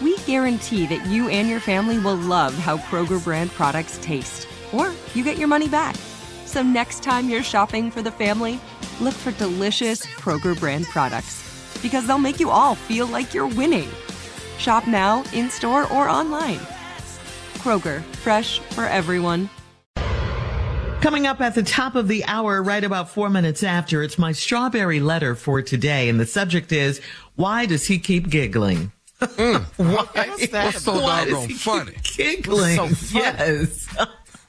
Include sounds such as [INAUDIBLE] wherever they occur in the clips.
we guarantee that you and your family will love how Kroger brand products taste, or you get your money back. So next time you're shopping for the family, look for delicious Kroger brand products because they'll make you all feel like you're winning. Shop now, in store, or online. Kroger, fresh for everyone. Coming up at the top of the hour, right about four minutes after, it's my strawberry letter for today. And the subject is, why does he keep giggling? Mm. why, What's so why does doggone he funny? keep giggling? What's so funny? Yes.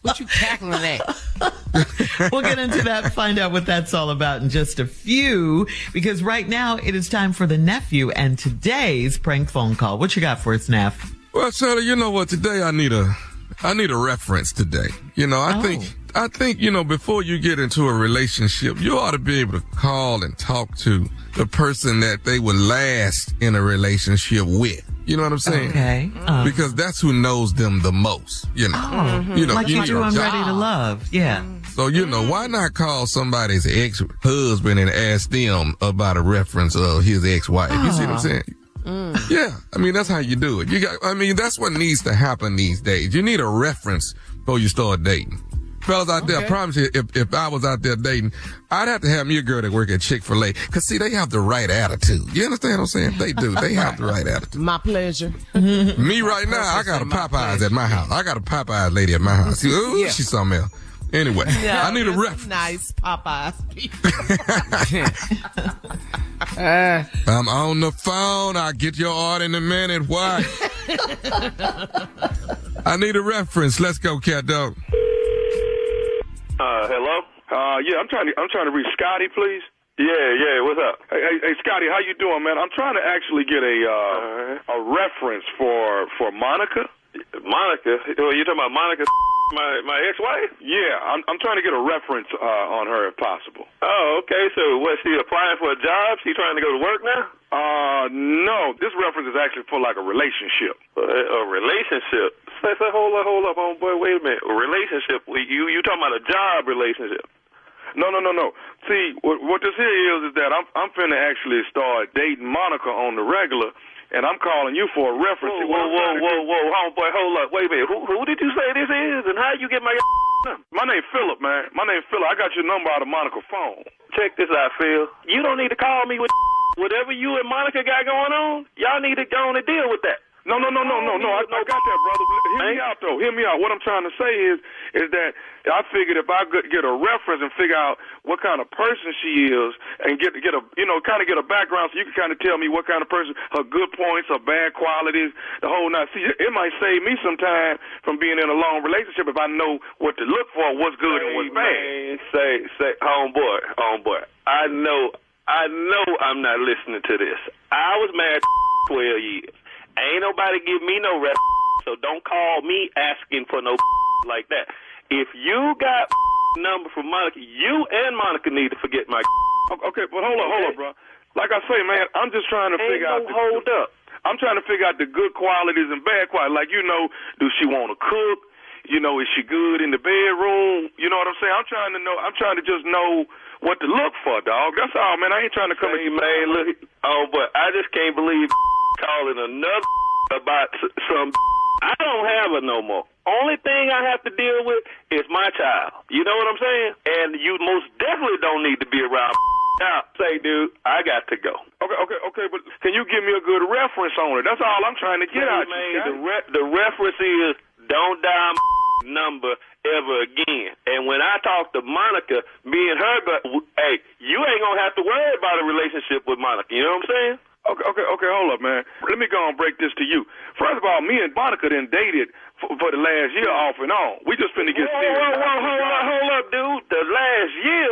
What you cackling at? [LAUGHS] we'll get into that, find out what that's all about in just a few, because right now it is time for the nephew and today's prank phone call. What you got for us, Neff? Well, Shirley, you know what? Today I need a, I need a reference today. You know, I Oh. think, I think, you know, before you get into a relationship, you ought to be able to call and talk to the person that they would last in a relationship with. You know what I'm saying? Okay. Uh, Because that's who knows them the most. You know, oh, you know, like you do on job. Ready to Love. Yeah. So, you know, why not call somebody's ex-husband and ask them about a reference of his ex-wife? You see what I'm saying? Yeah. I mean, that's how you do it. You got, I mean, that's what needs to happen these days. You need a reference before you start dating. Fellas out there, I promise you, if, if I was out there dating, I'd have to have me a girl that work at Chick-fil-A. Cause see, they have the right attitude. You understand what I'm saying? They do. They have the right attitude. My pleasure. [LAUGHS] Me right now, I got a [LAUGHS] Popeyes at my house. I got a Popeyes lady at my house. Ooh, Yeah. she's something else. Anyway, [LAUGHS] I need a reference. Nice Popeyes people. I'm on the phone. I'll get your order in a minute. Why? I need a reference. Let's go, cat dog. Uh, hello. Uh, yeah, I'm trying to I'm trying to reach Scotty, please. Yeah, yeah. What's up? Hey, hey, hey, Scotty, how you doing, man? I'm trying to actually get a uh, a reference for for Monica. Monica? You talking about Monica? My my ex-wife? Yeah, I'm I'm trying to get a reference uh, on her if possible. Oh, okay. So, what? She applying for a job? She trying to go to work now? Uh, no. This reference is actually for like a relationship. A, a relationship? Say, say, hold up, hold up, oh boy. Wait a minute. A relationship? You you talking about a job relationship? No, no, no, no. See, what, what this here is is that I'm I'm finna actually start dating Monica on the regular, and I'm calling you for a reference. Whoa, whoa, whoa, whoa, whoa, homeboy, hold up, wait a minute. Who who did you say this is, and how you get my? [LAUGHS] My name Philip, man. My name Philip. I got your number out of Monica's phone. Check this out, Phil. You don't need to call me with whatever you and Monica got going on. Y'all need to go on and deal with that. No, no, no, no, no, no. I, I got that, brother. Hear me out, though. Hear me out. What I'm trying to say is, is that I figured if I could get a reference and figure out what kind of person she is, and get get a, you know, kind of get a background, so you can kind of tell me what kind of person, her good points, her bad qualities, the whole nine. See, it might save me some time from being in a long relationship if I know what to look for, what's good hey, and what's bad. Say, say, homeboy, homeboy. I know, I know, I'm not listening to this. I was married [LAUGHS] 12 years. Ain't nobody give me no rep, [LAUGHS] so don't call me asking for no [LAUGHS] like that. If you got number from Monica, you and Monica need to forget my. Okay, but hold up, hold up, bro. Like I say, man, I'm just trying to Ain't figure no out. The, hold up. I'm trying to figure out the good qualities and bad qualities. Like you know, do she want to cook? You know, is she good in the bedroom? You know what I'm saying? I'm trying to know. I'm trying to just know what to look for, dog. That's all, man. I ain't trying to come. Hey, man, look. Oh, but I just can't believe [LAUGHS] calling another [LAUGHS] about some. [LAUGHS] I don't have her no more. Only thing I have to deal with is my child. You know what I'm saying? And you most definitely don't need to be around. Now, say, dude, I got to go. Okay, okay, okay, but can you give me a good reference on it? That's all I'm trying to get Hey, out man, you. the, re- the reference is don't dial number ever again. And when I talk to Monica, me and her, but hey, you ain't gonna have to worry about a relationship with Monica. You know what I'm saying? Okay, okay, okay, hold up, man. Let me go and break this to you. First of all, me and Monica then dated for, for the last year off and on. We just finna get whoa, serious. whoa, whoa, hold up, hold up, dude. The last year,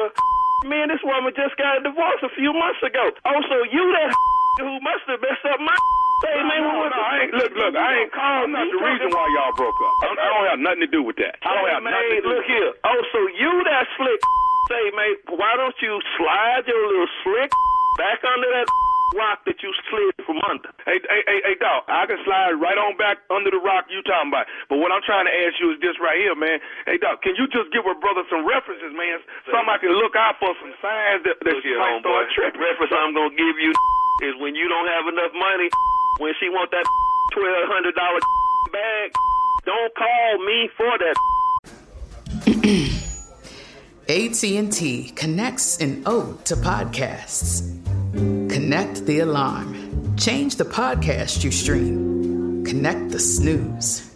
man, this woman just got a divorce a few months ago. Oh, so you that [LAUGHS] who must have messed up my [LAUGHS] Hey, No, man, no, no, I ain't, look, look, I ain't. I'm not the reason why y'all broke up. I, I don't have nothing to do with that. I don't Hey, have man, nothing to do. look here. Oh, so you that slick [LAUGHS] say, mate, why don't you slide your little slick back under that rock that you slid from under? Hey, hey, hey, hey, dog, I can slide right on back under the rock you talking about. But what I'm trying to ask you is this right here, man. Hey, dog, can you just give her brother some references, man? Something I can look out for, some signs that, that Look she here, might homeboy. start tripping. Reference I'm gonna give you is when you don't have enough money, when she want that twelve hundred dollar bag, don't call me for that. [CLEARS THROAT] AT&T connects an ode to podcasts. Connect the alarm. Change the podcast you stream. Connect the snooze.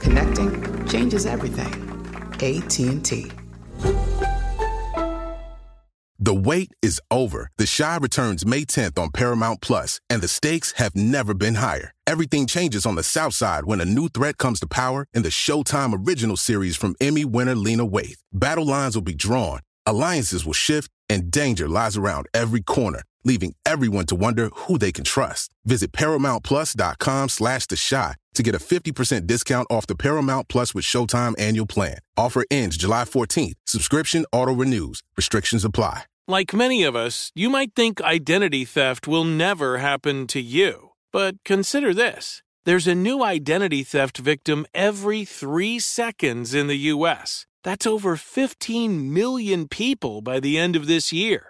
Connecting changes everything. AT&T. The wait is over. The Chi returns May 10th on Paramount Plus, and the stakes have never been higher. Everything changes on the South Side when a new threat comes to power in the Showtime original series from Emmy winner Lena Waithe. Battle lines will be drawn, alliances will shift, and danger lies around every corner, leaving everyone to wonder who they can trust. Visit ParamountPlus.com slash The Chi to get a 50% discount off the Paramount Plus with Showtime annual plan. Offer ends July 14th. Subscription auto-renews. Restrictions apply. Like many of us, you might think identity theft will never happen to you. But consider this there's a new identity theft victim every three seconds in the U.S. That's over 15 million people by the end of this year,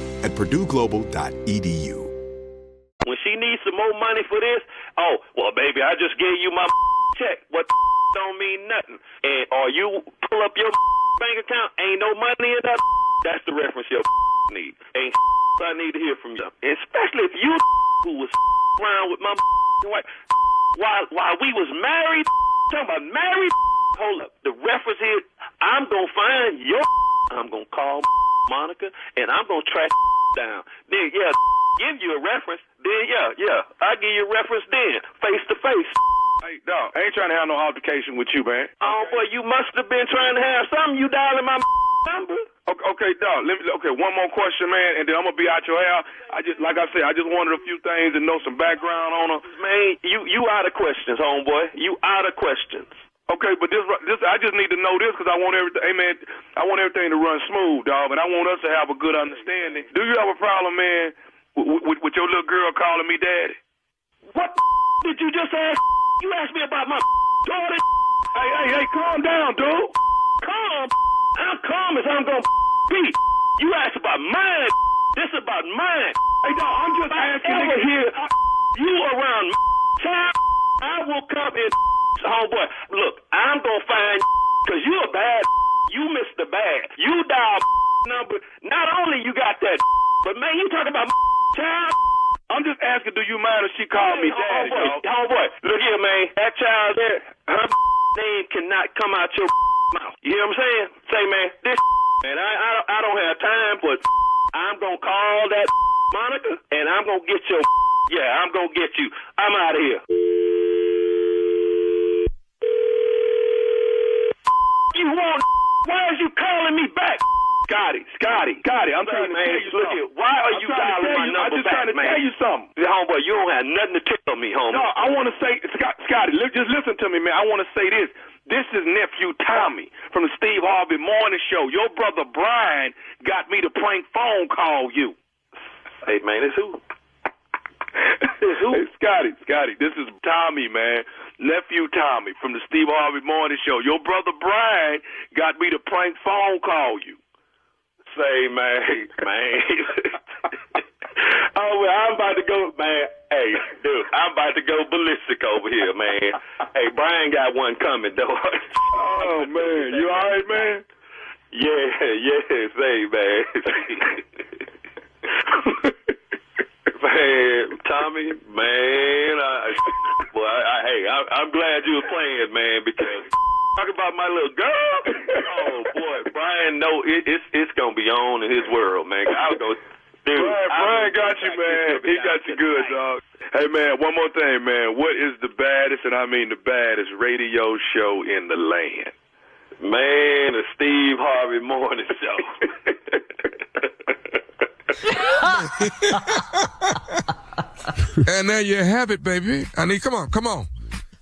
at purdueglobal.edu. When she needs some more money for this, oh, well, baby, I just gave you my [LAUGHS] check. What [LAUGHS] don't mean nothing. And or you pull up your [LAUGHS] bank account, ain't no money in that. That's the reference your need. Ain't I need to hear from you. Especially if you who was around with my wife while while we was married. Talking about married. Hold up. The reference is I'm gonna find your. I'm gonna call Monica and I'm gonna track down. Then yeah, give you a reference. Then yeah, yeah, I give you a reference. Then face to face. Hey, dog, I ain't trying to have no altercation with you, man. Oh boy, you must have been trying to have something. You dialing my number. Okay, okay, dog. Let me, okay, one more question, man, and then I'm gonna be out your hair. I just, like I said, I just wanted a few things and know some background on her. Man, you you out of questions, homeboy. You out of questions. Okay, but this, this, I just need to know this because I want everything. Hey, man, I want everything to run smooth, dog. And I want us to have a good understanding. Do you have a problem, man, with, with, with your little girl calling me daddy? What [LAUGHS] did you just ask? You asked me about my daughter. [LAUGHS] Hey, hey, hey, calm down, dude. Calm. I'm calm as I'm gonna [LAUGHS] be. You asked about mine. This is about mine. Hey, dog, I'm just asking. Ever here, you around child, I will come and homeboy. Look, I'm gonna find [LAUGHS] because you a bad. [LAUGHS] You missed the bad. You dial [LAUGHS] number. Not only you got that, but man, you talk about child. I'm just asking, do you mind if she called me daddy, homeboy, dog? homeboy, look here, man. That child there, her name cannot come out your mouth. You hear what I'm saying? Say, man, this man, I I don't, I don't have time, but I'm gonna call that Monica, and I'm gonna get your yeah, I'm gonna get you. I'm out of here. You want? [LAUGHS] Why is you calling me back? Scotty, Scotty, Scotty, I'm to man, tell you look something. here. Why are I'm you dialing my you- number I'm just back, trying to man? tell you something. Homeboy, you don't have nothing to tell me, homie. No, I want to say, Scott, Scotty, just listen to me, man. I want to say this. This is nephew Tommy from the Steve Harvey Morning Show. Your brother Brian got me to prank phone call you. Hey, man, it's who? Hey, Scotty, Scotty, this is Tommy, man. Nephew Tommy from the Steve Harvey Morning Show. Your brother Brian got me to prank phone call you. Say, man, [LAUGHS] man. oh, well, I'm about to go, man. Hey, dude, I'm about to go ballistic over here, man. hey, Brian got one coming, though. [LAUGHS] Oh, man. You all right, man? yeah, yeah, say, man. [LAUGHS] man, [LAUGHS] Tommy, man, I, boy, I, I, hey, I, I'm glad you were playing, man, because talk about my little girl. Oh boy, Brian, no, it, it's it's gonna be on in his world, man. I'll go. Dude, Brian, Brian go got you, man. He got you good, dog. Hey, man, one more thing, man. What is the baddest, and I mean the baddest, radio show in the land? Man, the Steve Harvey Morning Show. [LAUGHS] [LAUGHS] And there you have it, baby. I need, come on, come on.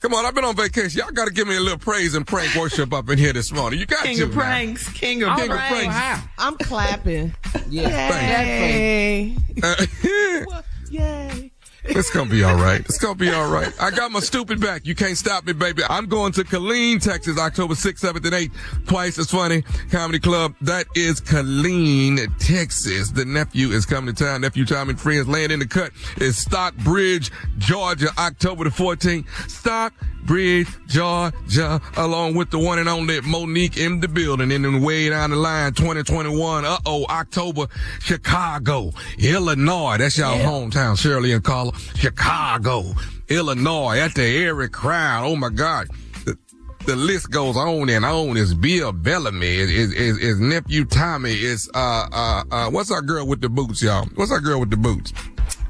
Come on, I've been on vacation. Y'all got to give me a little praise and prank worship up in here this morning. You got King to. of man. pranks, king of King of pranks. pranks. I'm clapping. [LAUGHS] Yay. Uh, [LAUGHS] Yay. It's gonna be all right. It's gonna be all right. I got my stupid back. You can't stop me, baby. I'm going to Killeen, Texas, October 6th, 7th, and 8th. Twice as funny comedy club. That is Killeen, Texas. The nephew is coming to town. Nephew Tom and friends laying in the cut is Stockbridge, Georgia, October the 14th. Stockbridge, Georgia, along with the one and only Mo'Nique in the building. And then way down the line, 2021. Uh oh, October, Chicago, Illinois. That's y'all hometown, Shirley and Carla. Chicago, Illinois, at the Arie Crown. Oh my God. The, the list goes on and on. It's Bill Bellamy. It's, it's, it's nephew Tommy. It's uh uh uh. What's our girl with the boots, y'all? What's our girl with the boots?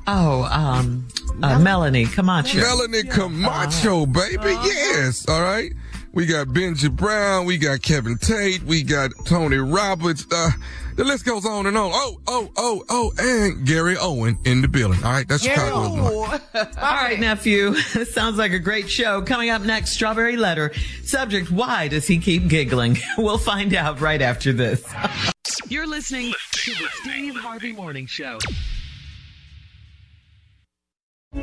Oh, um, uh, Melanie Camacho. Melanie Camacho, baby. Yes. All right. We got Benji Brown. We got Kevin Tate. We got Tony Roberts. Uh, the list goes on and on. Oh, oh, oh, oh, and Gary Owen in the building. All right, that's Chicago. [LAUGHS] All right, nephew. [LAUGHS] This sounds like a great show. Coming up next, Strawberry Letter. Subject, why does he keep giggling? [LAUGHS] We'll find out right after this. You're listening to the Steve Harvey Morning Show.